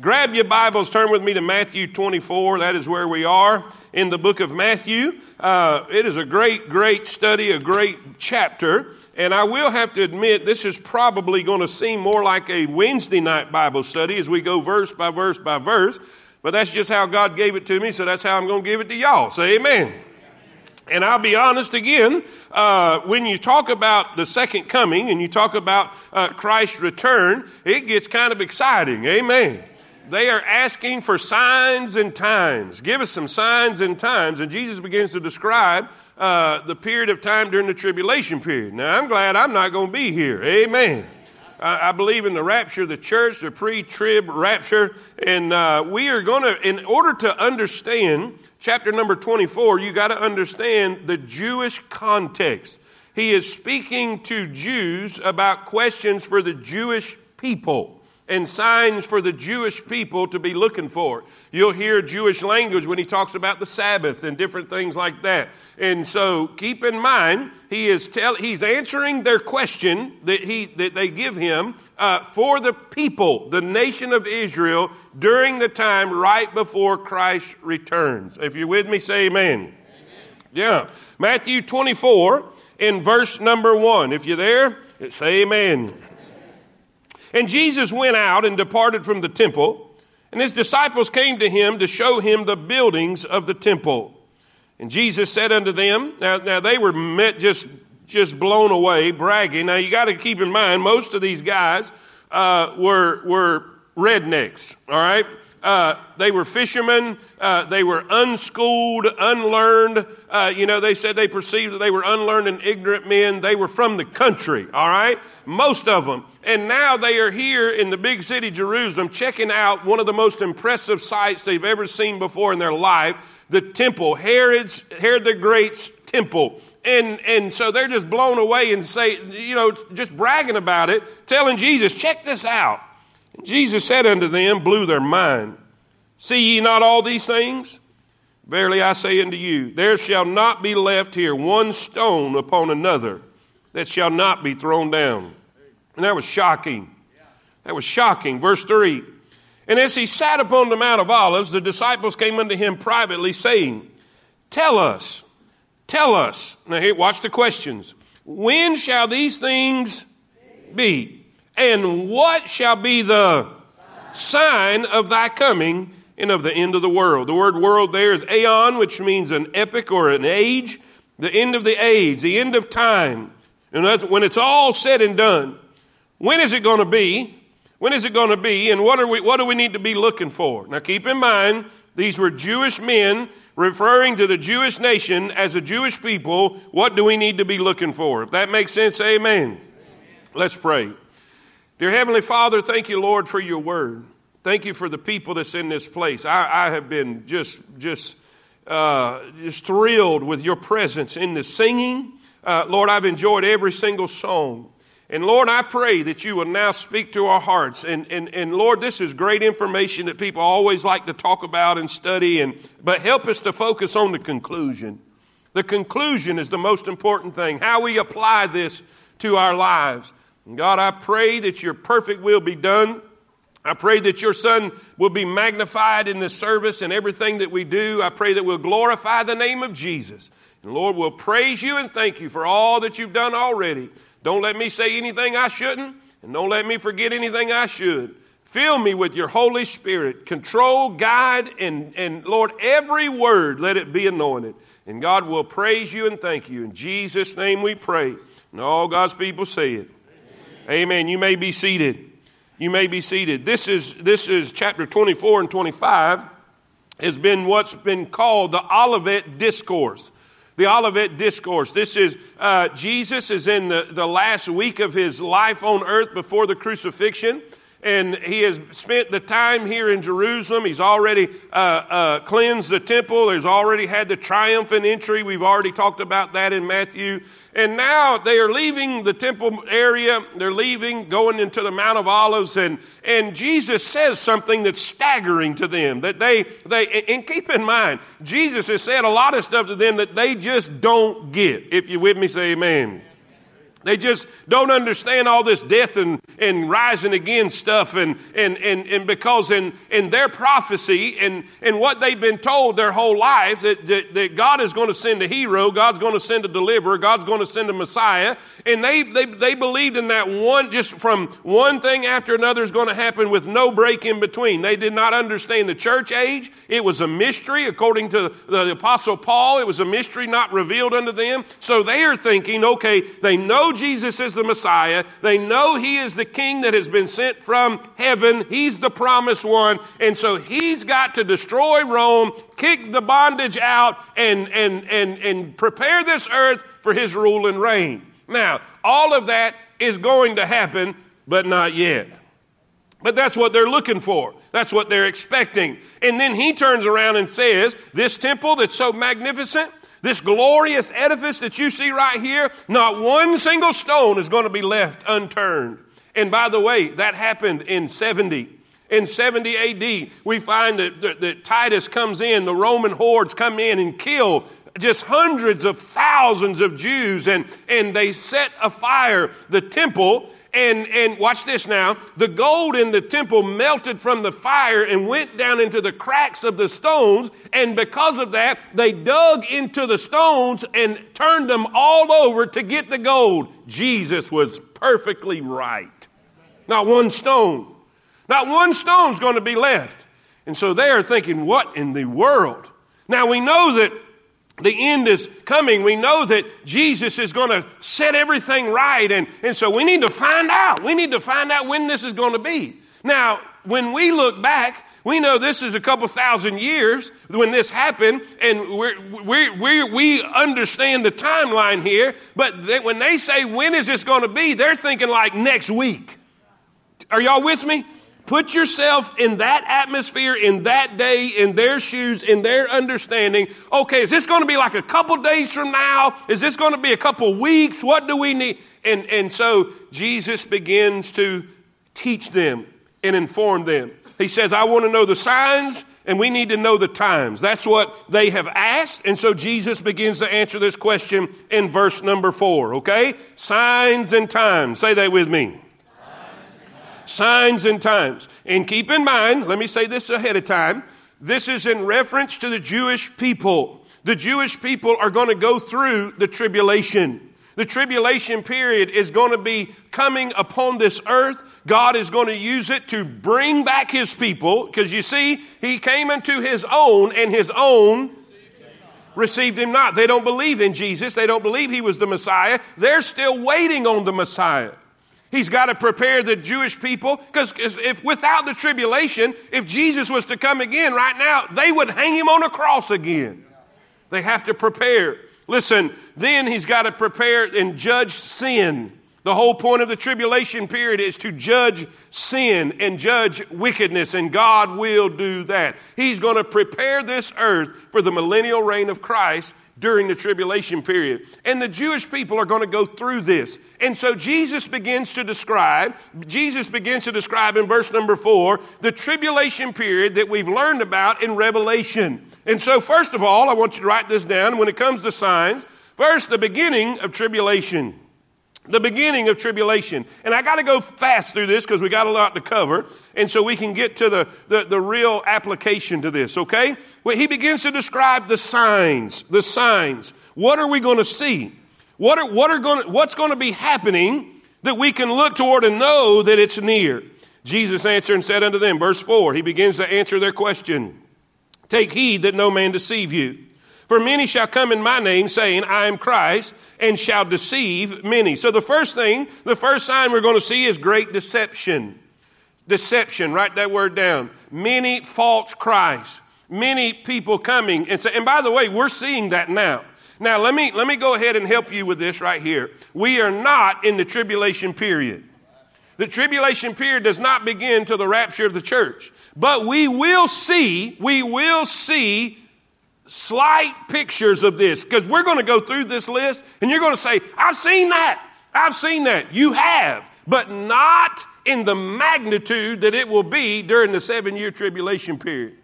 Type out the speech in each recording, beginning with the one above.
Grab your Bibles, turn with me to Matthew 24. That is where we are in the book of Matthew. Uh, it is a great, great study, a great chapter. And I will have to admit, this is probably going to seem more like a Wednesday night Bible study as we go verse by verse by verse. But that's just how God gave it to me, so that's how I'm going to give it to y'all. Say amen. And I'll be honest again, uh, when you talk about the second coming and you talk about uh, Christ's return, it gets kind of exciting. Amen. They are asking for signs and times. Give us some signs and times. And Jesus begins to describe uh, the period of time during the tribulation period. Now, I'm glad I'm not going to be here. Amen. I, I believe in the rapture of the church, the pre trib rapture. And uh, we are going to, in order to understand chapter number 24, you got to understand the Jewish context. He is speaking to Jews about questions for the Jewish people and signs for the Jewish people to be looking for. You'll hear Jewish language when he talks about the Sabbath and different things like that. And so keep in mind, he is tell, he's answering their question that, he, that they give him uh, for the people, the nation of Israel, during the time right before Christ returns. If you're with me, say amen. amen. Yeah. Matthew 24 in verse number 1. If you're there, say amen. And Jesus went out and departed from the temple, and his disciples came to him to show him the buildings of the temple. And Jesus said unto them, now, now they were met just, just blown away, bragging. Now you got to keep in mind, most of these guys uh, were, were rednecks, all right? Uh, they were fishermen. Uh, they were unschooled, unlearned. Uh, you know, they said they perceived that they were unlearned and ignorant men. They were from the country, all right? Most of them. And now they are here in the big city, Jerusalem, checking out one of the most impressive sights they've ever seen before in their life the temple, Herod's, Herod the Great's temple. And, and so they're just blown away and say, you know, just bragging about it, telling Jesus, check this out. Jesus said unto them, blew their mind, See ye not all these things? Verily I say unto you, there shall not be left here one stone upon another that shall not be thrown down. And that was shocking. That was shocking. Verse 3 And as he sat upon the Mount of Olives, the disciples came unto him privately, saying, Tell us, tell us. Now, here, watch the questions. When shall these things be? And what shall be the sign of thy coming and of the end of the world? The word world there is aeon, which means an epoch or an age, the end of the age, the end of time. And when it's all said and done, when is it going to be? When is it going to be? And what, are we, what do we need to be looking for? Now, keep in mind, these were Jewish men referring to the Jewish nation as a Jewish people. What do we need to be looking for? If that makes sense, amen. amen. Let's pray. Dear Heavenly Father, thank you, Lord, for your word. Thank you for the people that's in this place. I, I have been just, just, uh, just thrilled with your presence in the singing. Uh, Lord, I've enjoyed every single song. And Lord, I pray that you will now speak to our hearts. And, and, and Lord, this is great information that people always like to talk about and study, and, but help us to focus on the conclusion. The conclusion is the most important thing, how we apply this to our lives. God, I pray that your perfect will be done. I pray that your Son will be magnified in this service and everything that we do. I pray that we'll glorify the name of Jesus. And Lord, we'll praise you and thank you for all that you've done already. Don't let me say anything I shouldn't, and don't let me forget anything I should. Fill me with your Holy Spirit. Control, guide, and, and Lord, every word, let it be anointed. And God will praise you and thank you. In Jesus' name we pray. And all God's people say it. Amen. You may be seated. You may be seated. This is, this is chapter 24 and 25 has been what's been called the Olivet Discourse the Olivet Discourse. This is uh, Jesus is in the, the last week of his life on earth before the crucifixion. And he has spent the time here in Jerusalem. He's already uh, uh, cleansed the temple. He's already had the triumphant entry. We've already talked about that in Matthew. And now they are leaving the temple area. They're leaving, going into the Mount of Olives. And, and Jesus says something that's staggering to them. That they, they, and keep in mind, Jesus has said a lot of stuff to them that they just don't get. If you're with me, say amen. They just don't understand all this death and, and rising again stuff. And, and, and, and because in, in their prophecy and, and what they've been told their whole life, that, that, that God is going to send a hero, God's going to send a deliverer, God's going to send a Messiah. And they, they, they believed in that one, just from one thing after another is going to happen with no break in between. They did not understand the church age. It was a mystery, according to the Apostle Paul. It was a mystery not revealed unto them. So they are thinking, okay, they know Jesus is the Messiah. They know he is the king that has been sent from heaven. He's the promised one. And so he's got to destroy Rome, kick the bondage out, and, and, and, and prepare this earth for his rule and reign. Now, all of that is going to happen, but not yet. But that's what they're looking for. That's what they're expecting. And then he turns around and says, This temple that's so magnificent, this glorious edifice that you see right here, not one single stone is going to be left unturned. And by the way, that happened in 70. In 70 AD, we find that, that, that Titus comes in, the Roman hordes come in and kill just hundreds of thousands of Jews, and, and they set afire the temple and, and watch this now. The gold in the temple melted from the fire and went down into the cracks of the stones. And because of that, they dug into the stones and turned them all over to get the gold. Jesus was perfectly right. Not one stone. Not one stone's going to be left. And so they are thinking, what in the world? Now we know that the end is coming. We know that Jesus is going to set everything right. And, and so we need to find out. We need to find out when this is going to be. Now, when we look back, we know this is a couple thousand years when this happened, and we're, we're, we understand the timeline here. But they, when they say, when is this going to be, they're thinking like next week. Are y'all with me? Put yourself in that atmosphere, in that day, in their shoes, in their understanding. Okay, is this going to be like a couple days from now? Is this going to be a couple weeks? What do we need? And, and so Jesus begins to teach them and inform them. He says, I want to know the signs and we need to know the times. That's what they have asked. And so Jesus begins to answer this question in verse number four, okay? Signs and times. Say that with me signs and times. And keep in mind, let me say this ahead of time, this is in reference to the Jewish people. The Jewish people are going to go through the tribulation. The tribulation period is going to be coming upon this earth. God is going to use it to bring back his people because you see, he came into his own and his own received him not. They don't believe in Jesus. They don't believe he was the Messiah. They're still waiting on the Messiah. He's got to prepare the Jewish people because if without the tribulation, if Jesus was to come again right now, they would hang him on a cross again. They have to prepare. Listen, then he's got to prepare and judge sin. The whole point of the tribulation period is to judge sin and judge wickedness, and God will do that. He's going to prepare this earth for the millennial reign of Christ during the tribulation period. And the Jewish people are going to go through this. And so Jesus begins to describe, Jesus begins to describe in verse number four, the tribulation period that we've learned about in Revelation. And so, first of all, I want you to write this down when it comes to signs. First, the beginning of tribulation the beginning of tribulation. And I got to go fast through this because we got a lot to cover. And so we can get to the, the, the, real application to this, okay? Well, he begins to describe the signs, the signs. What are we going to see? What are, what are going what's going to be happening that we can look toward and know that it's near? Jesus answered and said unto them, verse 4, he begins to answer their question. Take heed that no man deceive you. For many shall come in my name, saying, I am Christ, and shall deceive many. So the first thing, the first sign we're going to see is great deception. Deception, write that word down. Many false Christs. Many people coming and say, and by the way, we're seeing that now. Now let me let me go ahead and help you with this right here. We are not in the tribulation period. The tribulation period does not begin till the rapture of the church. But we will see, we will see slight pictures of this because we're going to go through this list and you're going to say, I've seen that. I've seen that. You have, but not in the magnitude that it will be during the seven year tribulation period.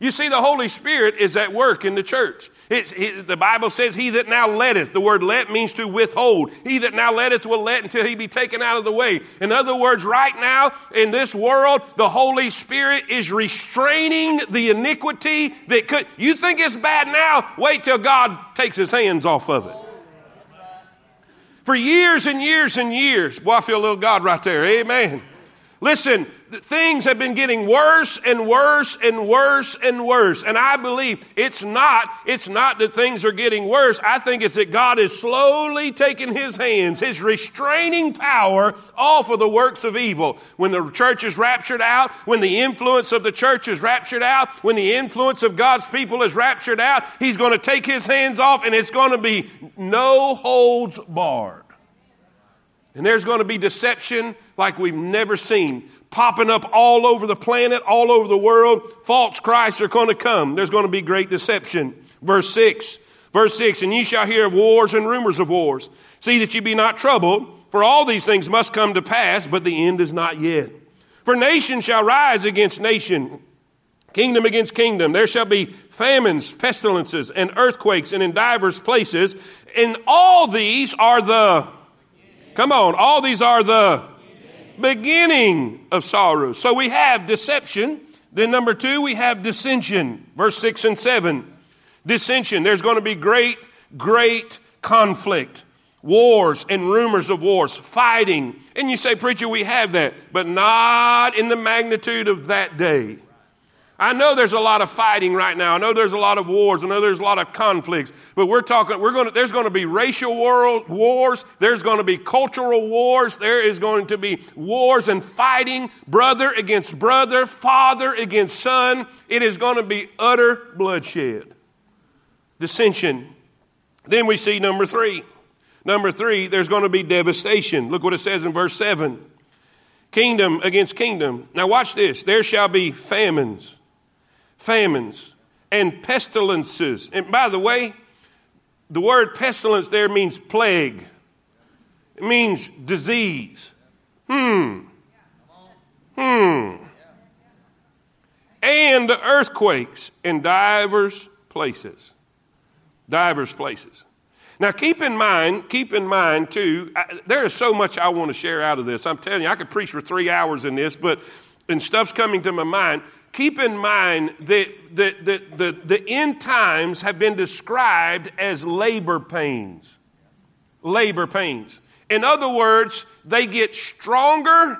You see, the Holy Spirit is at work in the church. It, it, the Bible says, He that now letteth, the word let means to withhold. He that now letteth will let until he be taken out of the way. In other words, right now in this world, the Holy Spirit is restraining the iniquity that could. You think it's bad now? Wait till God takes his hands off of it. For years and years and years. Boy, I feel a little God right there. Amen. Listen, things have been getting worse and worse and worse and worse. And I believe it's not, it's not that things are getting worse. I think it's that God is slowly taking his hands, his restraining power off of the works of evil. When the church is raptured out, when the influence of the church is raptured out, when the influence of God's people is raptured out, he's going to take his hands off and it's going to be no holds barred. And there's going to be deception like we've never seen popping up all over the planet, all over the world. False Christs are going to come. There's going to be great deception. Verse 6. Verse 6 And ye shall hear of wars and rumors of wars. See that ye be not troubled, for all these things must come to pass, but the end is not yet. For nation shall rise against nation, kingdom against kingdom. There shall be famines, pestilences, and earthquakes, and in divers places. And all these are the Come on, all these are the beginning of sorrow. So we have deception. Then, number two, we have dissension. Verse 6 and 7. Dissension. There's going to be great, great conflict, wars and rumors of wars, fighting. And you say, Preacher, we have that, but not in the magnitude of that day. I know there's a lot of fighting right now. I know there's a lot of wars. I know there's a lot of conflicts. But we're talking, we're going to, there's going to be racial world wars. There's going to be cultural wars. There is going to be wars and fighting, brother against brother, father against son. It is going to be utter bloodshed, dissension. Then we see number three. Number three, there's going to be devastation. Look what it says in verse 7 kingdom against kingdom. Now, watch this. There shall be famines famines, and pestilences. And by the way, the word pestilence there means plague, it means disease. Hmm. Hmm. And earthquakes in divers places. Divers places. Now, keep in mind, keep in mind too, I, there is so much I want to share out of this. I'm telling you, I could preach for three hours in this, but, and stuff's coming to my mind keep in mind that, that, that the, the end times have been described as labor pains. Labor pains. In other words, they get stronger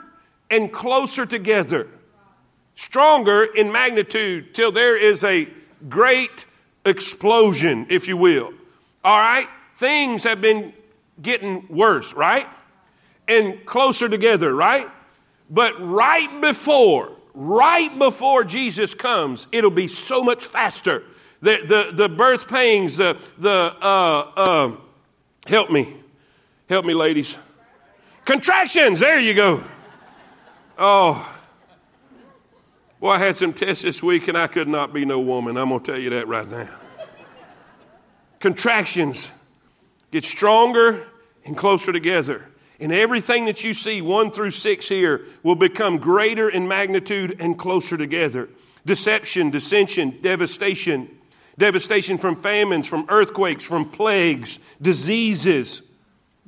and closer together. Stronger in magnitude till there is a great explosion, if you will. All right? Things have been getting worse, right? And closer together, right? But right before right before Jesus comes, it'll be so much faster. The, the, the birth pains, the, the uh, uh, help me, help me, ladies. Contractions, there you go. Oh, well, I had some tests this week and I could not be no woman. I'm going to tell you that right now. Contractions get stronger and closer together. And everything that you see, one through six here, will become greater in magnitude and closer together. Deception, dissension, devastation, devastation from famines, from earthquakes, from plagues, diseases,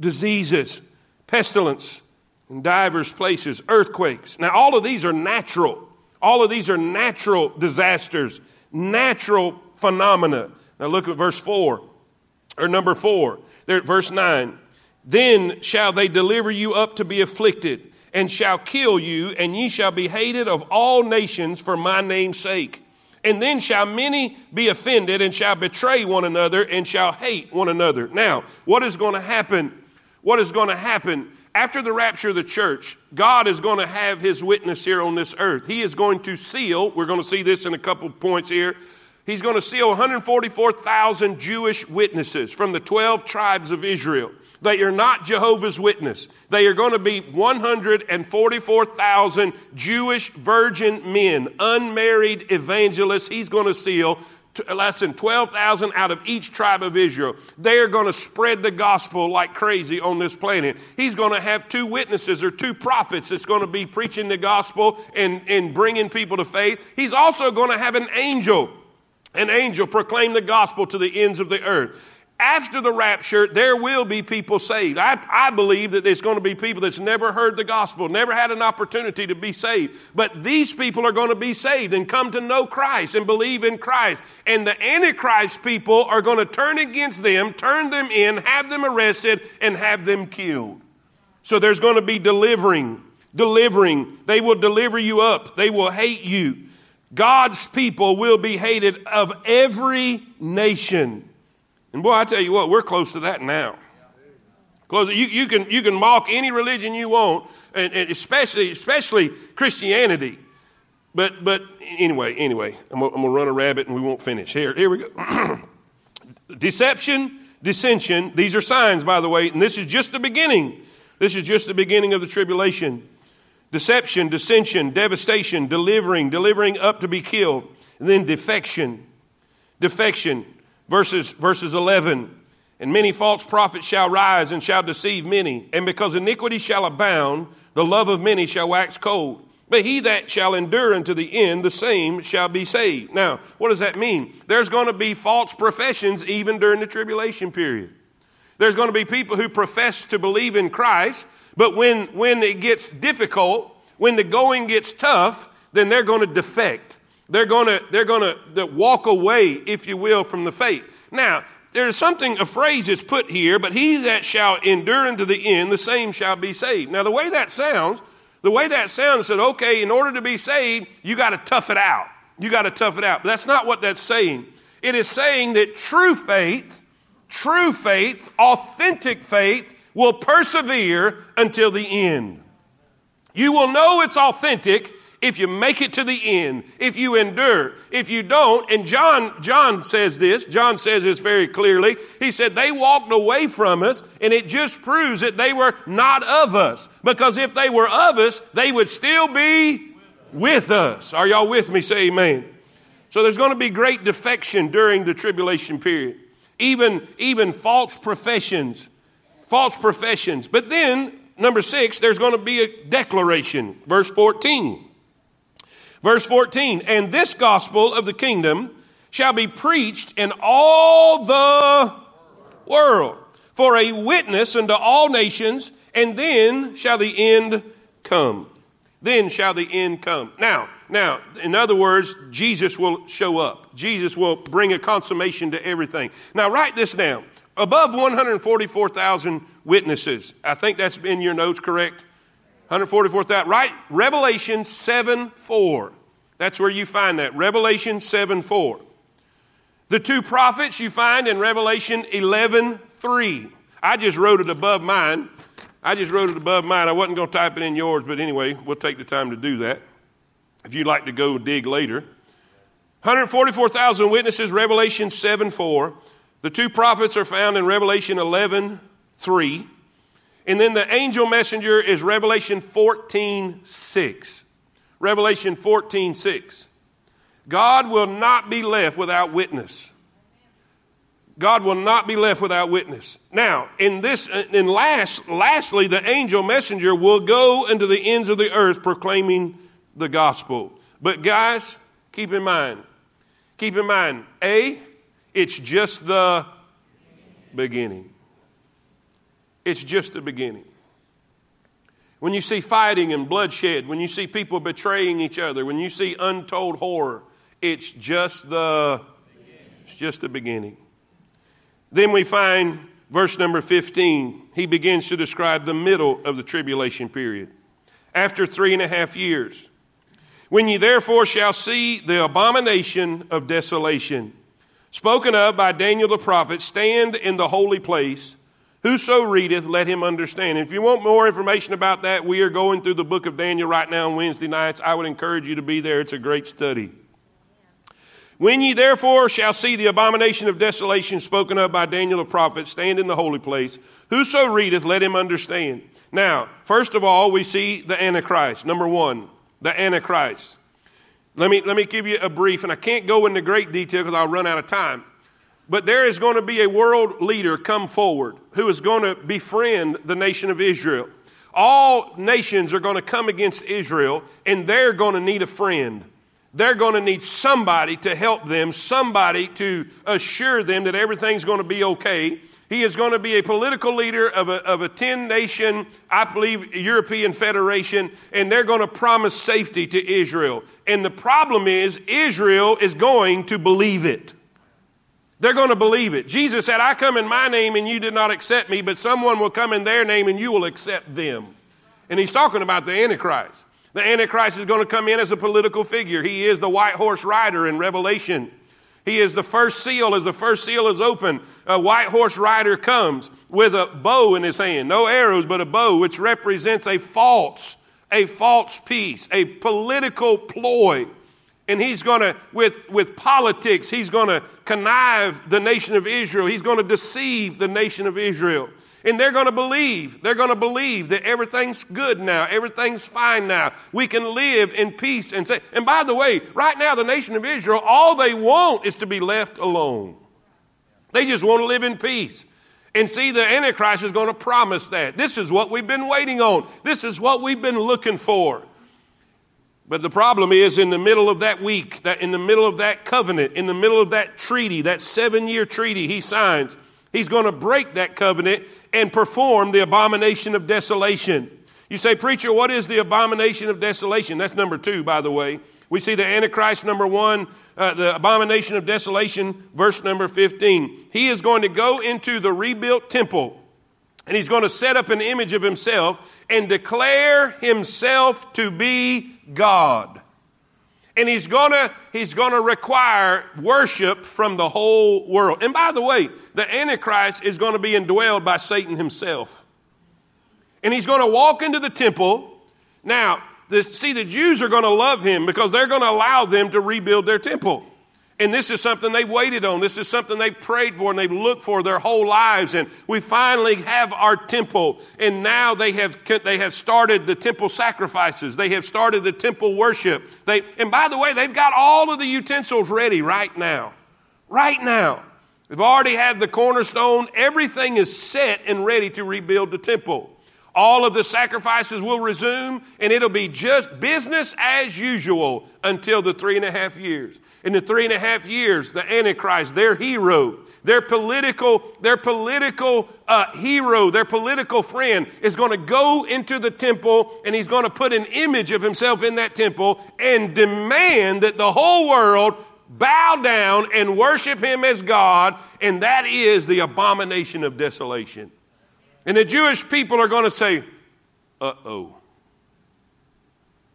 diseases, pestilence in divers places, earthquakes. Now, all of these are natural. All of these are natural disasters, natural phenomena. Now, look at verse 4, or number 4, there, verse 9. Then shall they deliver you up to be afflicted, and shall kill you, and ye shall be hated of all nations for my name's sake. And then shall many be offended, and shall betray one another, and shall hate one another. Now, what is going to happen? What is going to happen? After the rapture of the church, God is going to have his witness here on this earth. He is going to seal, we're going to see this in a couple points here. He's going to seal 144,000 Jewish witnesses from the 12 tribes of Israel. They are not Jehovah's Witness. They are going to be 144,000 Jewish virgin men, unmarried evangelists. He's going to seal less than 12,000 out of each tribe of Israel. They are going to spread the gospel like crazy on this planet. He's going to have two witnesses or two prophets that's going to be preaching the gospel and, and bringing people to faith. He's also going to have an angel, an angel proclaim the gospel to the ends of the earth after the rapture, there will be people saved. I, I believe that there's going to be people that's never heard the gospel, never had an opportunity to be saved. But these people are going to be saved and come to know Christ and believe in Christ. And the Antichrist people are going to turn against them, turn them in, have them arrested, and have them killed. So there's going to be delivering, delivering. They will deliver you up, they will hate you. God's people will be hated of every nation. And boy, I tell you what, we're close to that now. Close. You, you, can, you can mock any religion you want, and, and especially, especially Christianity. But, but anyway, anyway, I'm going to run a rabbit and we won't finish. Here, here we go. Deception, dissension, these are signs, by the way, and this is just the beginning. This is just the beginning of the tribulation. Deception, dissension, devastation, delivering, delivering up to be killed, and then defection. Defection, Verses, verses 11. And many false prophets shall rise and shall deceive many. And because iniquity shall abound, the love of many shall wax cold. But he that shall endure unto the end, the same shall be saved. Now, what does that mean? There's going to be false professions even during the tribulation period. There's going to be people who profess to believe in Christ, but when, when it gets difficult, when the going gets tough, then they're going to defect. They're going to, they're going to walk away, if you will, from the faith. Now, there's something, a phrase is put here, but he that shall endure unto the end, the same shall be saved. Now, the way that sounds, the way that sounds said, okay, in order to be saved, you got to tough it out. You got to tough it out. But that's not what that's saying. It is saying that true faith, true faith, authentic faith will persevere until the end. You will know it's authentic if you make it to the end, if you endure, if you don't, and John, John says this, John says this very clearly. He said, they walked away from us, and it just proves that they were not of us. Because if they were of us, they would still be with us. Are y'all with me? Say amen. So there's going to be great defection during the tribulation period. Even, even false professions. False professions. But then, number six, there's going to be a declaration. Verse 14. Verse 14, and this gospel of the kingdom shall be preached in all the world for a witness unto all nations, and then shall the end come. Then shall the end come. Now, now, in other words, Jesus will show up. Jesus will bring a consummation to everything. Now, write this down. Above 144,000 witnesses. I think that's in your notes, correct? 144,000. Right? Revelation 7 4. That's where you find that. Revelation 7 4. The two prophets you find in Revelation 11 3. I just wrote it above mine. I just wrote it above mine. I wasn't going to type it in yours, but anyway, we'll take the time to do that. If you'd like to go dig later. 144,000 witnesses, Revelation 7 4. The two prophets are found in Revelation 11 3. And then the angel messenger is Revelation 14 6. Revelation 14 6. God will not be left without witness. God will not be left without witness. Now, in this, in last, lastly, the angel messenger will go into the ends of the earth proclaiming the gospel. But guys, keep in mind, keep in mind, A, it's just the beginning. It's just the beginning. When you see fighting and bloodshed, when you see people betraying each other, when you see untold horror, it's just the it's just the beginning. Then we find verse number 15. He begins to describe the middle of the tribulation period. After three and a half years. When ye therefore shall see the abomination of desolation, spoken of by Daniel the prophet, stand in the holy place Whoso readeth, let him understand. If you want more information about that, we are going through the book of Daniel right now on Wednesday nights. I would encourage you to be there. It's a great study. When ye therefore shall see the abomination of desolation spoken of by Daniel the prophet stand in the holy place, whoso readeth, let him understand. Now, first of all, we see the Antichrist. Number one, the Antichrist. Let me, let me give you a brief, and I can't go into great detail because I'll run out of time. But there is going to be a world leader come forward who is going to befriend the nation of Israel. All nations are going to come against Israel, and they're going to need a friend. They're going to need somebody to help them, somebody to assure them that everything's going to be okay. He is going to be a political leader of a, of a 10 nation, I believe, European Federation, and they're going to promise safety to Israel. And the problem is, Israel is going to believe it. They're going to believe it. Jesus said, I come in my name and you did not accept me, but someone will come in their name and you will accept them. And he's talking about the Antichrist. The Antichrist is going to come in as a political figure. He is the white horse rider in Revelation. He is the first seal. As the first seal is open, a white horse rider comes with a bow in his hand. No arrows, but a bow, which represents a false, a false peace, a political ploy. And he's going to, with, with politics, he's going to connive the nation of Israel. He's going to deceive the nation of Israel. And they're going to believe. They're going to believe that everything's good now. Everything's fine now. We can live in peace and say, and by the way, right now, the nation of Israel, all they want is to be left alone. They just want to live in peace. And see, the Antichrist is going to promise that. This is what we've been waiting on. This is what we've been looking for. But the problem is, in the middle of that week, that in the middle of that covenant, in the middle of that treaty, that seven year treaty he signs, he's going to break that covenant and perform the abomination of desolation. You say, Preacher, what is the abomination of desolation? That's number two, by the way. We see the Antichrist, number one, uh, the abomination of desolation, verse number 15. He is going to go into the rebuilt temple and he's going to set up an image of himself and declare himself to be God. And he's gonna, he's gonna require worship from the whole world. And by the way, the Antichrist is gonna be indwelled by Satan himself. And he's gonna walk into the temple. Now, the, see, the Jews are gonna love him because they're gonna allow them to rebuild their temple. And this is something they've waited on. This is something they've prayed for and they've looked for their whole lives. And we finally have our temple. And now they have, they have started the temple sacrifices. They have started the temple worship. They, and by the way, they've got all of the utensils ready right now. Right now. They've already had the cornerstone. Everything is set and ready to rebuild the temple. All of the sacrifices will resume, and it'll be just business as usual until the three and a half years. In the three and a half years, the Antichrist, their hero, their political, their political uh, hero, their political friend, is going to go into the temple and he's going to put an image of himself in that temple and demand that the whole world bow down and worship him as God, and that is the abomination of desolation. And the Jewish people are going to say, uh oh,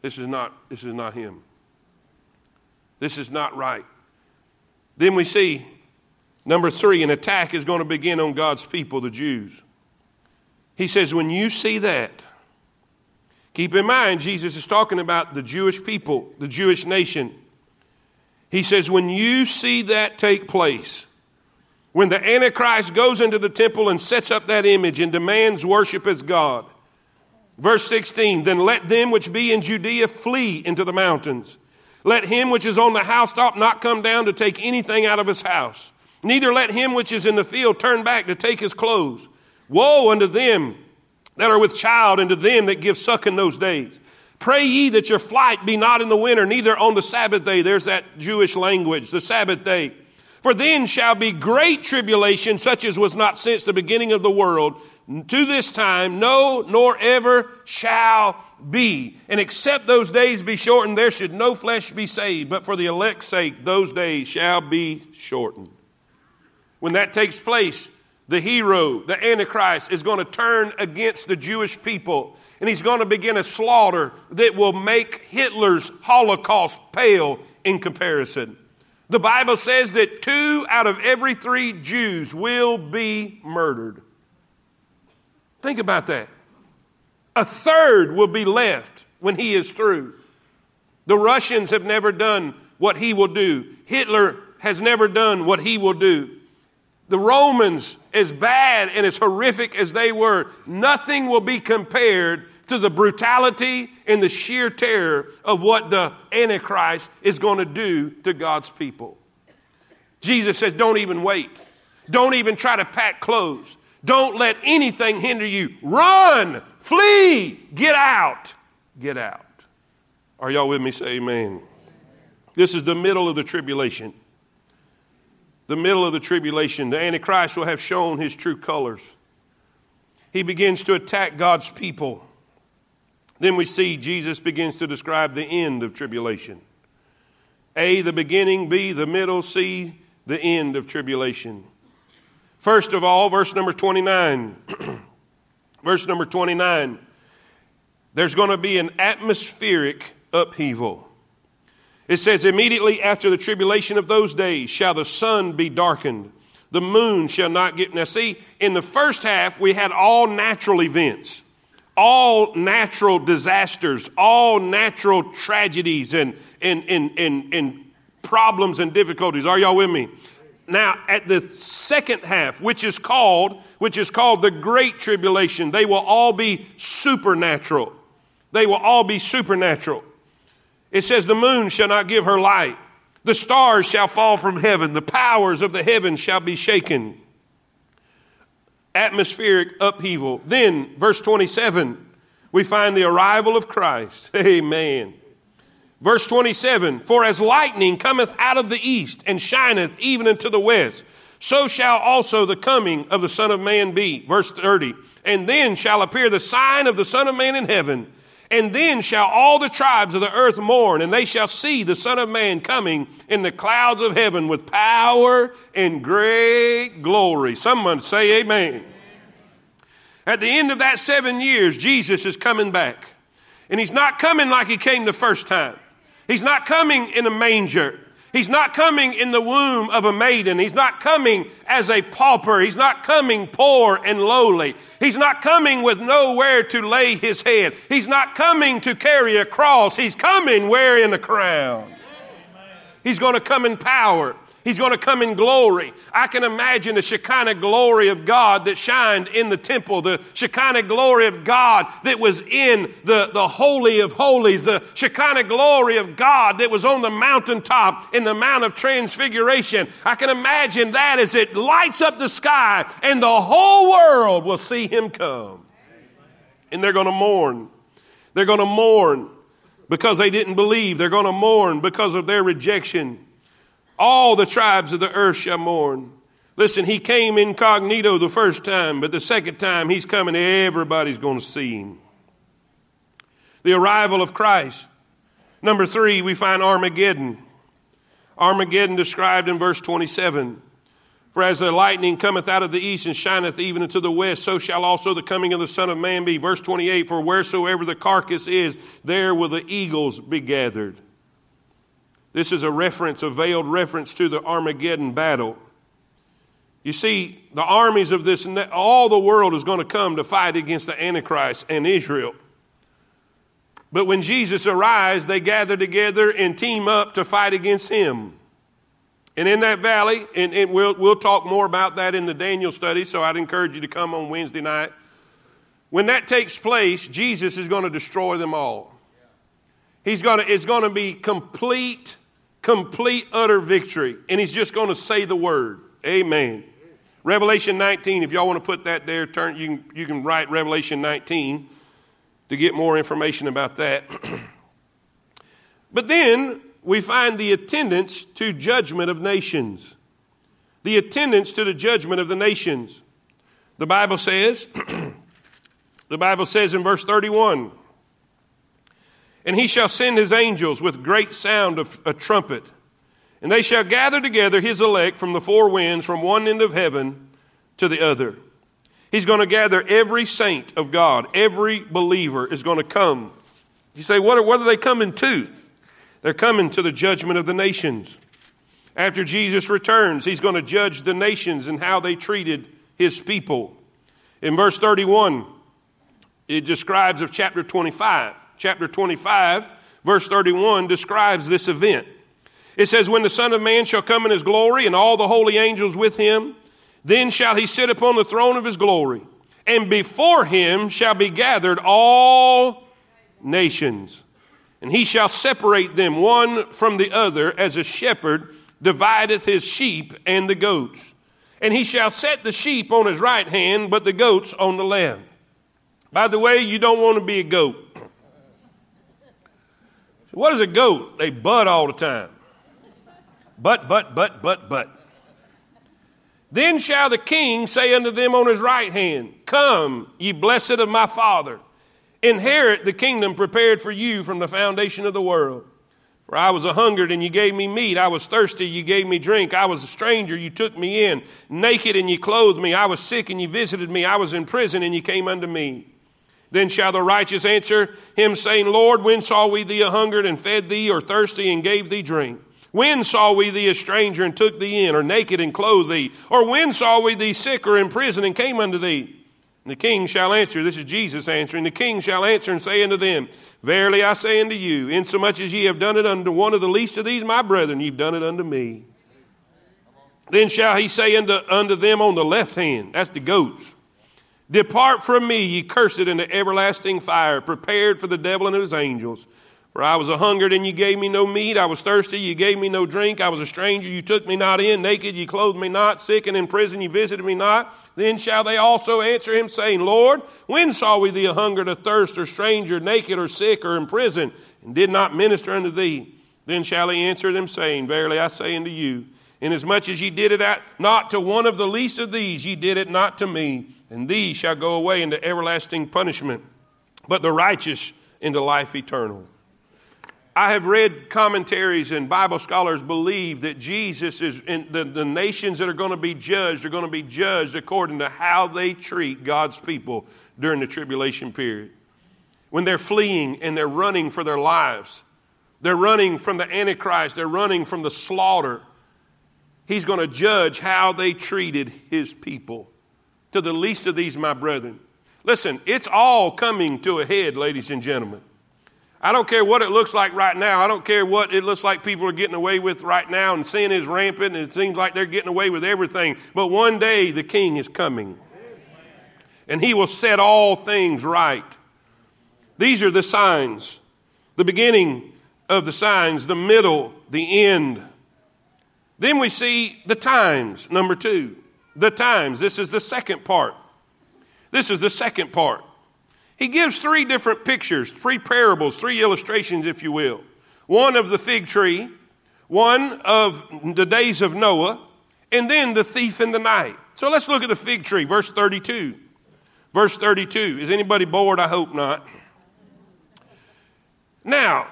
this is not, this is not him. This is not right. Then we see, number three, an attack is going to begin on God's people, the Jews. He says, when you see that, keep in mind, Jesus is talking about the Jewish people, the Jewish nation. He says, when you see that take place, when the Antichrist goes into the temple and sets up that image and demands worship as God. Verse 16, then let them which be in Judea flee into the mountains. Let him which is on the housetop not come down to take anything out of his house. Neither let him which is in the field turn back to take his clothes. Woe unto them that are with child and to them that give suck in those days. Pray ye that your flight be not in the winter, neither on the Sabbath day. There's that Jewish language, the Sabbath day for then shall be great tribulation, such as was not since the beginning of the world, to this time, no, nor ever shall be. And except those days be shortened, there should no flesh be saved. But for the elect's sake, those days shall be shortened. When that takes place, the hero, the Antichrist, is going to turn against the Jewish people. And he's going to begin a slaughter that will make Hitler's Holocaust pale in comparison. The Bible says that two out of every three Jews will be murdered. Think about that. A third will be left when he is through. The Russians have never done what he will do. Hitler has never done what he will do. The Romans, as bad and as horrific as they were, nothing will be compared to the brutality and the sheer terror of what the Antichrist is going to do to God's people. Jesus says, Don't even wait. Don't even try to pack clothes. Don't let anything hinder you. Run, flee, get out, get out. Are y'all with me? Say amen. This is the middle of the tribulation. The middle of the tribulation. The Antichrist will have shown his true colors. He begins to attack God's people. Then we see Jesus begins to describe the end of tribulation. A, the beginning, B, the middle, C, the end of tribulation. First of all, verse number 29. verse number 29. There's going to be an atmospheric upheaval. It says, Immediately after the tribulation of those days shall the sun be darkened, the moon shall not get. Now, see, in the first half, we had all natural events, all natural disasters, all natural tragedies and, and, and, and, and problems and difficulties. Are y'all with me? Now, at the second half, which is called, which is called the Great Tribulation, they will all be supernatural. They will all be supernatural. It says, The moon shall not give her light, the stars shall fall from heaven, the powers of the heavens shall be shaken. Atmospheric upheaval. Then, verse 27, we find the arrival of Christ. Amen. Verse 27 For as lightning cometh out of the east and shineth even unto the west, so shall also the coming of the Son of Man be. Verse 30 And then shall appear the sign of the Son of Man in heaven and then shall all the tribes of the earth mourn, and they shall see the Son of Man coming in the clouds of heaven with power and great glory. Someone say, Amen. At the end of that seven years, Jesus is coming back. And he's not coming like he came the first time. He's not coming in a manger. He's not coming in the womb of a maiden. He's not coming as a pauper. He's not coming poor and lowly. He's not coming with nowhere to lay his head. He's not coming to carry a cross. He's coming wearing a crown. He's going to come in power. He's going to come in glory. I can imagine the Shekinah glory of God that shined in the temple, the Shekinah glory of God that was in the, the Holy of Holies, the Shekinah glory of God that was on the mountaintop in the Mount of Transfiguration. I can imagine that as it lights up the sky and the whole world will see him come. And they're going to mourn. They're going to mourn because they didn't believe. They're going to mourn because of their rejection. All the tribes of the earth shall mourn. Listen, he came incognito the first time, but the second time he's coming, everybody's going to see him. The arrival of Christ. Number three, we find Armageddon. Armageddon described in verse 27. For as the lightning cometh out of the east and shineth even into the west, so shall also the coming of the Son of Man be. Verse 28 For wheresoever the carcass is, there will the eagles be gathered. This is a reference, a veiled reference to the Armageddon battle. You see, the armies of this, all the world is going to come to fight against the Antichrist and Israel. But when Jesus arrives, they gather together and team up to fight against him. And in that valley, and, and we'll, we'll talk more about that in the Daniel study, so I'd encourage you to come on Wednesday night. When that takes place, Jesus is going to destroy them all. He's going to, it's going to be complete complete, utter victory. And he's just going to say the word. Amen. Revelation 19, if y'all want to put that there, turn, you, can, you can write Revelation 19 to get more information about that. but then we find the attendance to judgment of nations. The attendance to the judgment of the nations. The Bible says, the Bible says in verse 31, and he shall send his angels with great sound of a trumpet. And they shall gather together his elect from the four winds, from one end of heaven to the other. He's going to gather every saint of God. Every believer is going to come. You say, what are, what are they coming to? They're coming to the judgment of the nations. After Jesus returns, he's going to judge the nations and how they treated his people. In verse 31, it describes of chapter 25 chapter 25, verse 31, describes this event. It says, When the Son of Man shall come in his glory, and all the holy angels with him, then shall he sit upon the throne of his glory. and before him shall be gathered all nations. And he shall separate them one from the other, as a shepherd divideth his sheep and the goats. And he shall set the sheep on his right hand, but the goats on the left. By the way, you don't want to be a goat. What is a goat? They butt all the time. But, but, but, but, but. Then shall the king say unto them on his right hand, Come, ye blessed of my father, inherit the kingdom prepared for you from the foundation of the world. For I was a hungered, and you gave me meat. I was thirsty, you gave me drink. I was a stranger, you took me in. Naked, and you clothed me. I was sick, and you visited me. I was in prison, and you came unto me. Then shall the righteous answer him, saying, Lord, when saw we thee a hungered, and fed thee, or thirsty, and gave thee drink? When saw we thee a stranger and took thee in, or naked and clothed thee? Or when saw we thee sick or in prison and came unto thee? And the king shall answer, this is Jesus answering, the king shall answer and say unto them, Verily I say unto you, insomuch as ye have done it unto one of the least of these my brethren, ye've done it unto me. Then shall he say unto, unto them on the left hand, that's the goats, Depart from me, ye cursed, into everlasting fire, prepared for the devil and his angels. For I was a hungered, and ye gave me no meat. I was thirsty, ye gave me no drink. I was a stranger, you took me not in. Naked, ye clothed me not. Sick and in prison, you visited me not. Then shall they also answer him, saying, Lord, when saw we thee a hungered, a thirst, or stranger, naked, or sick, or in prison, and did not minister unto thee? Then shall he answer them, saying, Verily I say unto you, inasmuch as ye did it not to one of the least of these, ye did it not to me. And these shall go away into everlasting punishment, but the righteous into life eternal. I have read commentaries and Bible scholars believe that Jesus is in the, the nations that are going to be judged are going to be judged according to how they treat God's people during the tribulation period. When they're fleeing and they're running for their lives, they're running from the Antichrist, they're running from the slaughter. He's going to judge how they treated his people. To the least of these, my brethren. Listen, it's all coming to a head, ladies and gentlemen. I don't care what it looks like right now. I don't care what it looks like people are getting away with right now, and sin is rampant, and it seems like they're getting away with everything. But one day the king is coming, and he will set all things right. These are the signs the beginning of the signs, the middle, the end. Then we see the times, number two. The times. This is the second part. This is the second part. He gives three different pictures, three parables, three illustrations, if you will. One of the fig tree, one of the days of Noah, and then the thief in the night. So let's look at the fig tree, verse 32. Verse 32. Is anybody bored? I hope not. Now,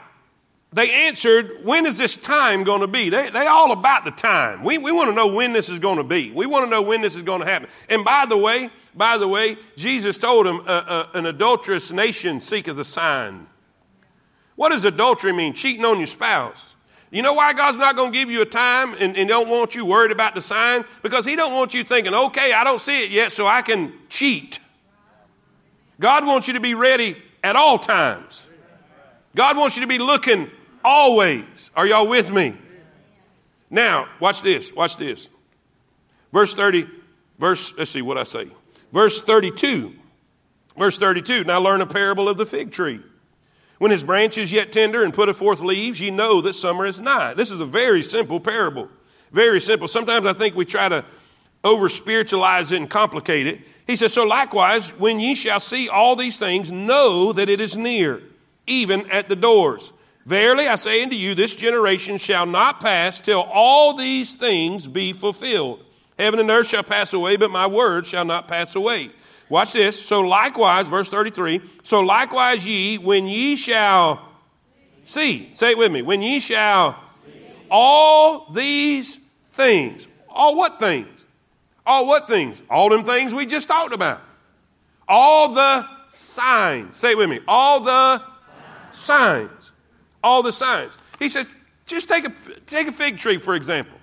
they answered, When is this time going to be? They, they all about the time. We, we want to know when this is going to be. We want to know when this is going to happen. And by the way, by the way, Jesus told him, uh, uh, An adulterous nation seeketh a sign. What does adultery mean? Cheating on your spouse. You know why God's not going to give you a time and, and don't want you worried about the sign? Because He don't want you thinking, okay, I don't see it yet, so I can cheat. God wants you to be ready at all times. God wants you to be looking Always. Are y'all with me? Now, watch this. Watch this. Verse 30, verse, let's see what I say. Verse 32. Verse 32. Now learn a parable of the fig tree. When his branch is yet tender and putteth forth leaves, ye know that summer is nigh. This is a very simple parable. Very simple. Sometimes I think we try to over spiritualize it and complicate it. He says, So likewise, when ye shall see all these things, know that it is near, even at the doors. Verily I say unto you, this generation shall not pass till all these things be fulfilled. Heaven and earth shall pass away, but my word shall not pass away. Watch this. So likewise, verse 33, so likewise ye, when ye shall see, say it with me, when ye shall all these things. All what things? All what things? All them things we just talked about. All the signs. Say it with me. All the signs all the signs. He said, just take a, take a fig tree, for example.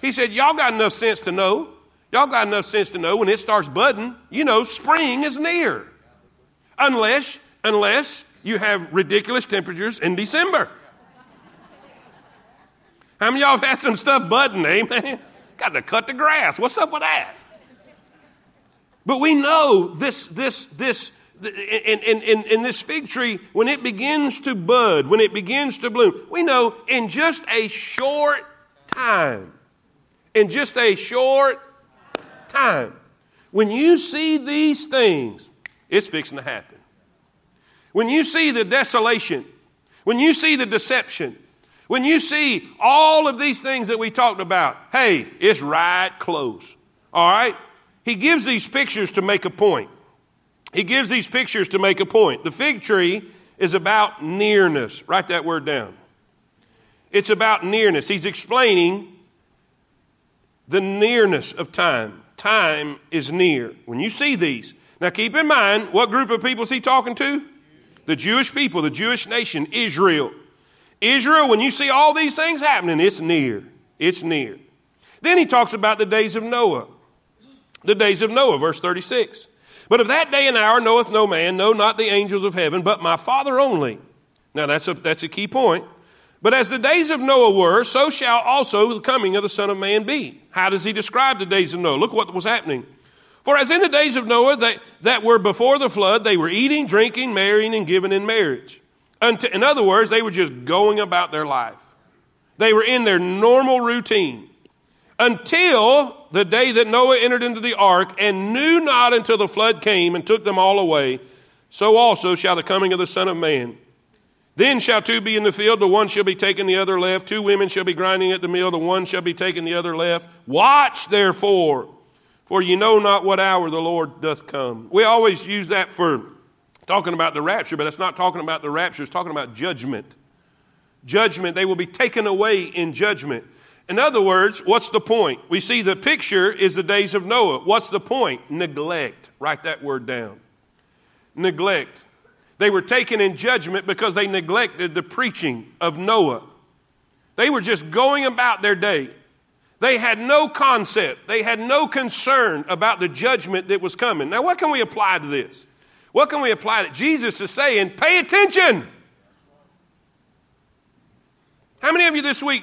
He said, Y'all got enough sense to know. Y'all got enough sense to know when it starts budding, you know, spring is near. Unless, unless you have ridiculous temperatures in December. How many y'all have had some stuff budding, eh, amen? Got to cut the grass. What's up with that? But we know this, this, this, in, in, in, in this fig tree, when it begins to bud, when it begins to bloom, we know in just a short time, in just a short time, when you see these things, it's fixing to happen. When you see the desolation, when you see the deception, when you see all of these things that we talked about, hey, it's right close. All right? He gives these pictures to make a point. He gives these pictures to make a point. The fig tree is about nearness. Write that word down. It's about nearness. He's explaining the nearness of time. Time is near. When you see these, now keep in mind what group of people is he talking to? The Jewish people, the Jewish nation, Israel. Israel, when you see all these things happening, it's near. It's near. Then he talks about the days of Noah. The days of Noah, verse 36. But of that day and hour knoweth no man, no, not the angels of heaven, but my Father only. Now that's a, that's a key point. But as the days of Noah were, so shall also the coming of the Son of Man be. How does he describe the days of Noah? Look what was happening. For as in the days of Noah that, that were before the flood, they were eating, drinking, marrying, and giving in marriage. In other words, they were just going about their life. They were in their normal routine until the day that Noah entered into the ark and knew not until the flood came and took them all away. So also shall the coming of the Son of Man. Then shall two be in the field, the one shall be taken, the other left. Two women shall be grinding at the mill, the one shall be taken, the other left. Watch therefore, for ye know not what hour the Lord doth come. We always use that for talking about the rapture, but it's not talking about the rapture, it's talking about judgment. Judgment, they will be taken away in judgment. In other words, what's the point? We see the picture is the days of Noah. What's the point? Neglect. Write that word down. Neglect. They were taken in judgment because they neglected the preaching of Noah. They were just going about their day. They had no concept, they had no concern about the judgment that was coming. Now, what can we apply to this? What can we apply to Jesus is saying, pay attention. How many of you this week,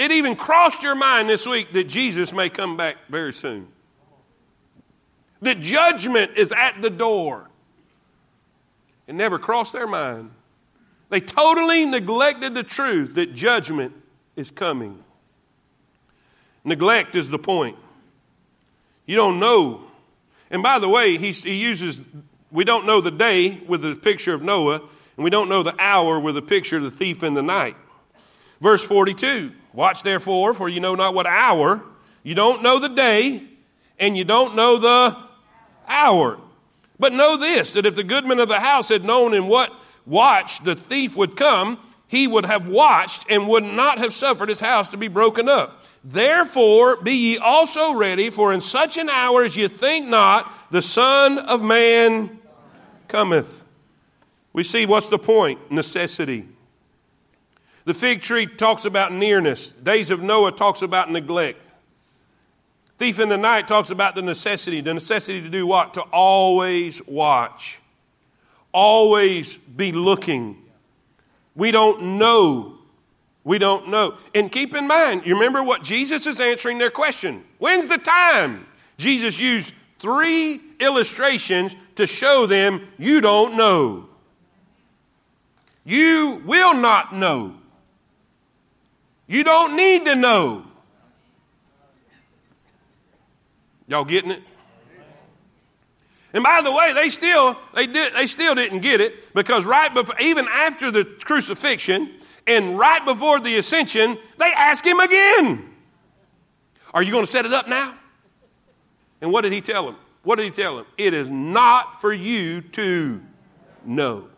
it even crossed your mind this week that Jesus may come back very soon? That judgment is at the door. It never crossed their mind. They totally neglected the truth that judgment is coming. Neglect is the point. You don't know. And by the way, he, he uses, we don't know the day with the picture of Noah, and we don't know the hour with the picture of the thief in the night. Verse 42 Watch therefore, for you know not what hour, you don't know the day, and you don't know the hour. But know this that if the goodman of the house had known in what watch the thief would come, he would have watched and would not have suffered his house to be broken up. Therefore, be ye also ready, for in such an hour as ye think not, the Son of Man cometh. We see what's the point? Necessity. The fig tree talks about nearness. Days of Noah talks about neglect. Thief in the night talks about the necessity. The necessity to do what? To always watch, always be looking. We don't know. We don't know. And keep in mind, you remember what Jesus is answering their question. When's the time? Jesus used three illustrations to show them you don't know. You will not know. You don't need to know. Y'all getting it? And by the way, they still they did they still didn't get it because right before even after the crucifixion and right before the ascension, they asked him again. Are you going to set it up now? And what did he tell them? What did he tell them? It is not for you to know.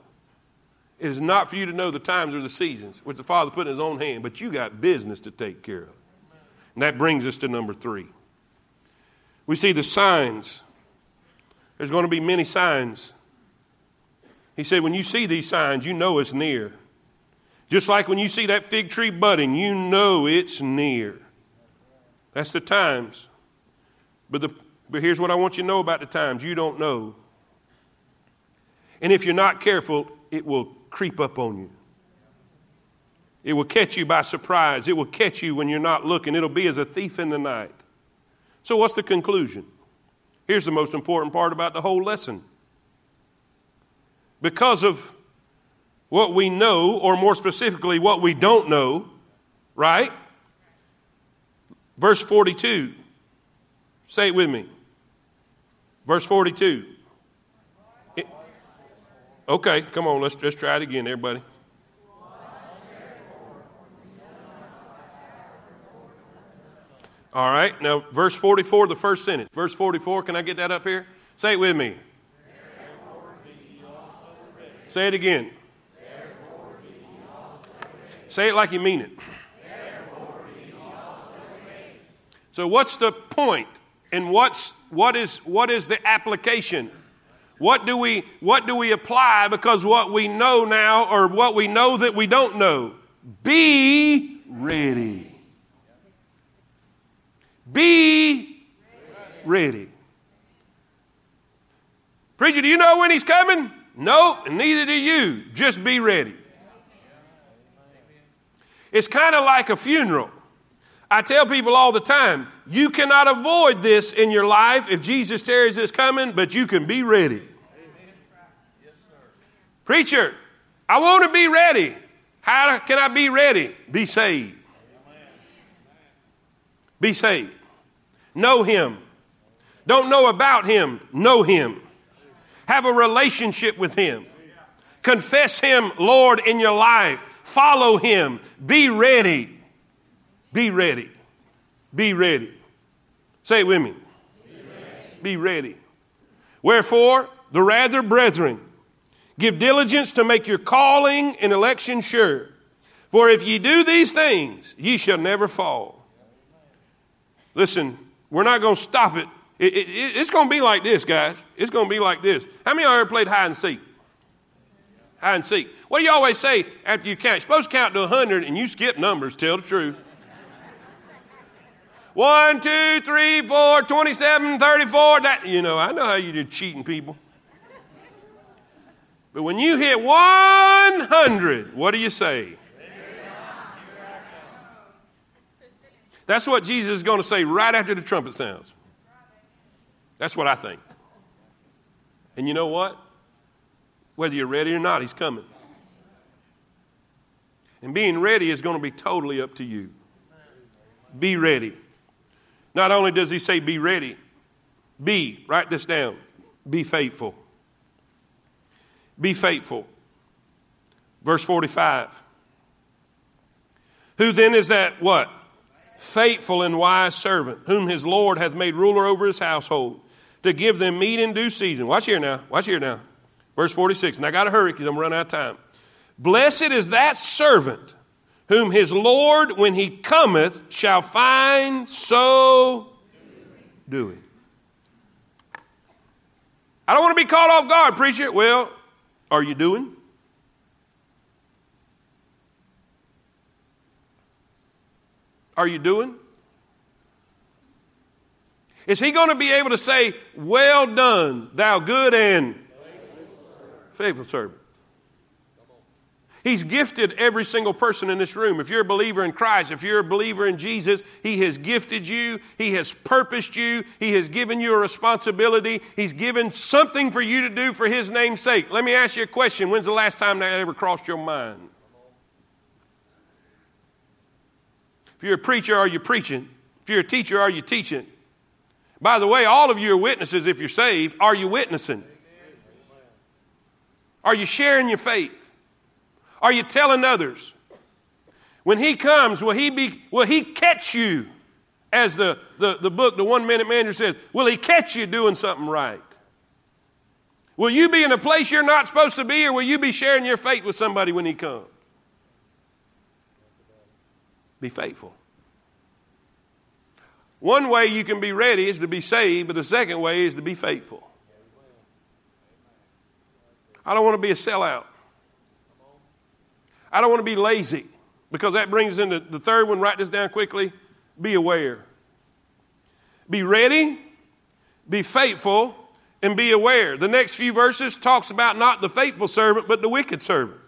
It is not for you to know the times or the seasons, which the Father put in his own hand, but you got business to take care of. And that brings us to number three. We see the signs. There's going to be many signs. He said, when you see these signs, you know it's near. Just like when you see that fig tree budding, you know it's near. That's the times. But, the, but here's what I want you to know about the times you don't know. And if you're not careful, it will creep up on you. It will catch you by surprise. It will catch you when you're not looking. It'll be as a thief in the night. So, what's the conclusion? Here's the most important part about the whole lesson. Because of what we know, or more specifically, what we don't know, right? Verse 42. Say it with me. Verse 42. Okay, come on, let's, let's try it again, everybody. All right, now verse 44, the first sentence. Verse 44, can I get that up here? Say it with me. Say it again. Say it like you mean it. So, what's the point and what's, what, is, what is the application? What do, we, what do we apply because what we know now or what we know that we don't know? Be ready. Be ready. Preacher, do you know when he's coming? Nope, neither do you. Just be ready. It's kind of like a funeral. I tell people all the time, you cannot avoid this in your life if Jesus tarries is coming, but you can be ready. Preacher, I want to be ready. How can I be ready? Be saved. Be saved. Know Him. Don't know about Him, know Him. Have a relationship with Him. Confess Him, Lord, in your life. Follow Him. Be ready. Be ready. Be ready. Say it with me. Be ready. Be ready. Wherefore, the rather, brethren, give diligence to make your calling and election sure. For if ye do these things, ye shall never fall. Listen, we're not going to stop it. It, it, it. It's going to be like this, guys. It's going to be like this. How many of you ever played hide and seek? Hide and seek. What do you always say after you count? You're supposed to count to 100 and you skip numbers, tell the truth. 1, 2, 3, 4, 27, 34. That, you know, I know how you do cheating people. But when you hit 100, what do you say? That's what Jesus is going to say right after the trumpet sounds. That's what I think. And you know what? Whether you're ready or not, He's coming. And being ready is going to be totally up to you. Be ready. Not only does He say be ready, be, write this down, be faithful. Be faithful. Verse 45. Who then is that what? faithful and wise servant, whom his Lord hath made ruler over his household, to give them meat in due season. Watch here now. Watch here now. Verse 46. And I got to hurry because I'm running out of time. Blessed is that servant whom his Lord, when he cometh, shall find so doing. I don't want to be caught off guard, preacher. Well, are you doing? are you doing? Is he going to be able to say, Well done, thou good and faithful servant? He's gifted every single person in this room. If you're a believer in Christ, if you're a believer in Jesus, He has gifted you, He has purposed you, He has given you a responsibility, He's given something for you to do for His name's sake. Let me ask you a question When's the last time that ever crossed your mind? If you're a preacher, are you preaching? If you're a teacher, are you teaching? By the way, all of you are witnesses if you're saved. Are you witnessing? Are you sharing your faith? Are you telling others? When he comes, will he, be, will he catch you? As the, the, the book, the one minute manager says, will he catch you doing something right? Will you be in a place you're not supposed to be, or will you be sharing your faith with somebody when he comes? Be faithful. One way you can be ready is to be saved, but the second way is to be faithful. I don't want to be a sellout. I don't want to be lazy because that brings into the third one. Write this down quickly. Be aware. Be ready, be faithful, and be aware. The next few verses talks about not the faithful servant, but the wicked servant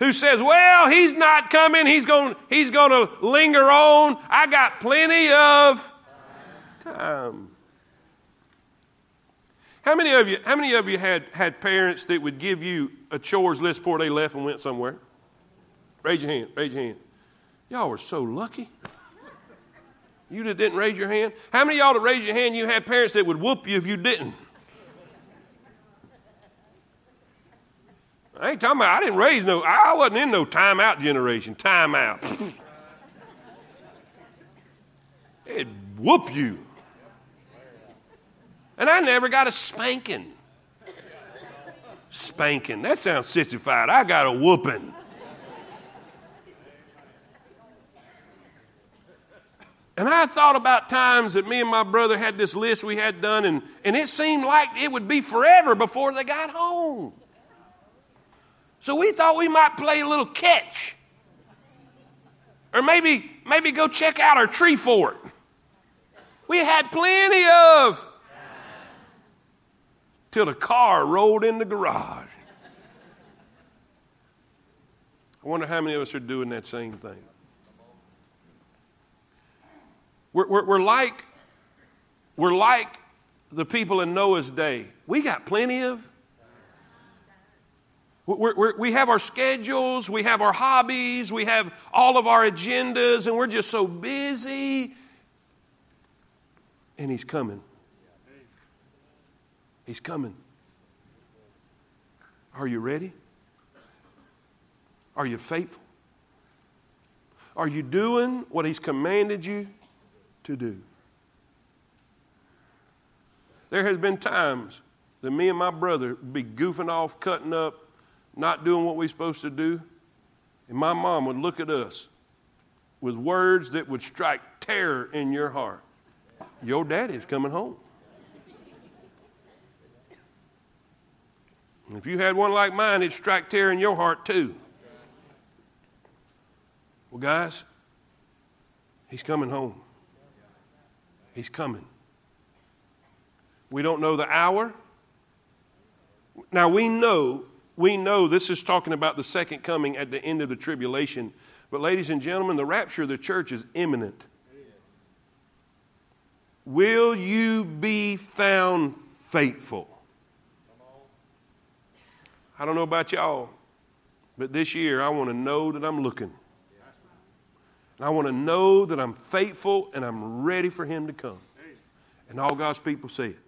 who says, Well, he's not coming, he's going he's going to linger on. I got plenty of time. How many of you, how many of you had, had parents that would give you a chores list before they left and went somewhere? Raise your hand, raise your hand. Y'all were so lucky. You that didn't raise your hand? How many y'all to raise your hand you had parents that would whoop you if you didn't? I ain't talking about, I didn't raise no, I wasn't in no timeout generation. Timeout. It'd whoop you. And I never got a spanking. Spanking. That sounds sissified. I got a whooping. And I thought about times that me and my brother had this list we had done, and, and it seemed like it would be forever before they got home. So we thought we might play a little catch. Or maybe, maybe go check out our tree fort. We had plenty of till the car rolled in the garage. I wonder how many of us are doing that same thing. We're, we're, we're, like, we're like the people in Noah's day. We got plenty of. We're, we're, we have our schedules, we have our hobbies, we have all of our agendas, and we're just so busy. And He's coming. He's coming. Are you ready? Are you faithful? Are you doing what He's commanded you to do. There has been times that me and my brother be goofing off, cutting up, not doing what we're supposed to do, and my mom would look at us with words that would strike terror in your heart. Your daddy's coming home. And if you had one like mine, it'd strike terror in your heart too. Well, guys, he's coming home. He's coming. We don't know the hour. Now we know, we know this is talking about the second coming at the end of the tribulation. But, ladies and gentlemen, the rapture of the church is imminent. Will you be found faithful? I don't know about y'all, but this year I want to know that I'm looking. And I want to know that I'm faithful and I'm ready for Him to come. And all God's people say it.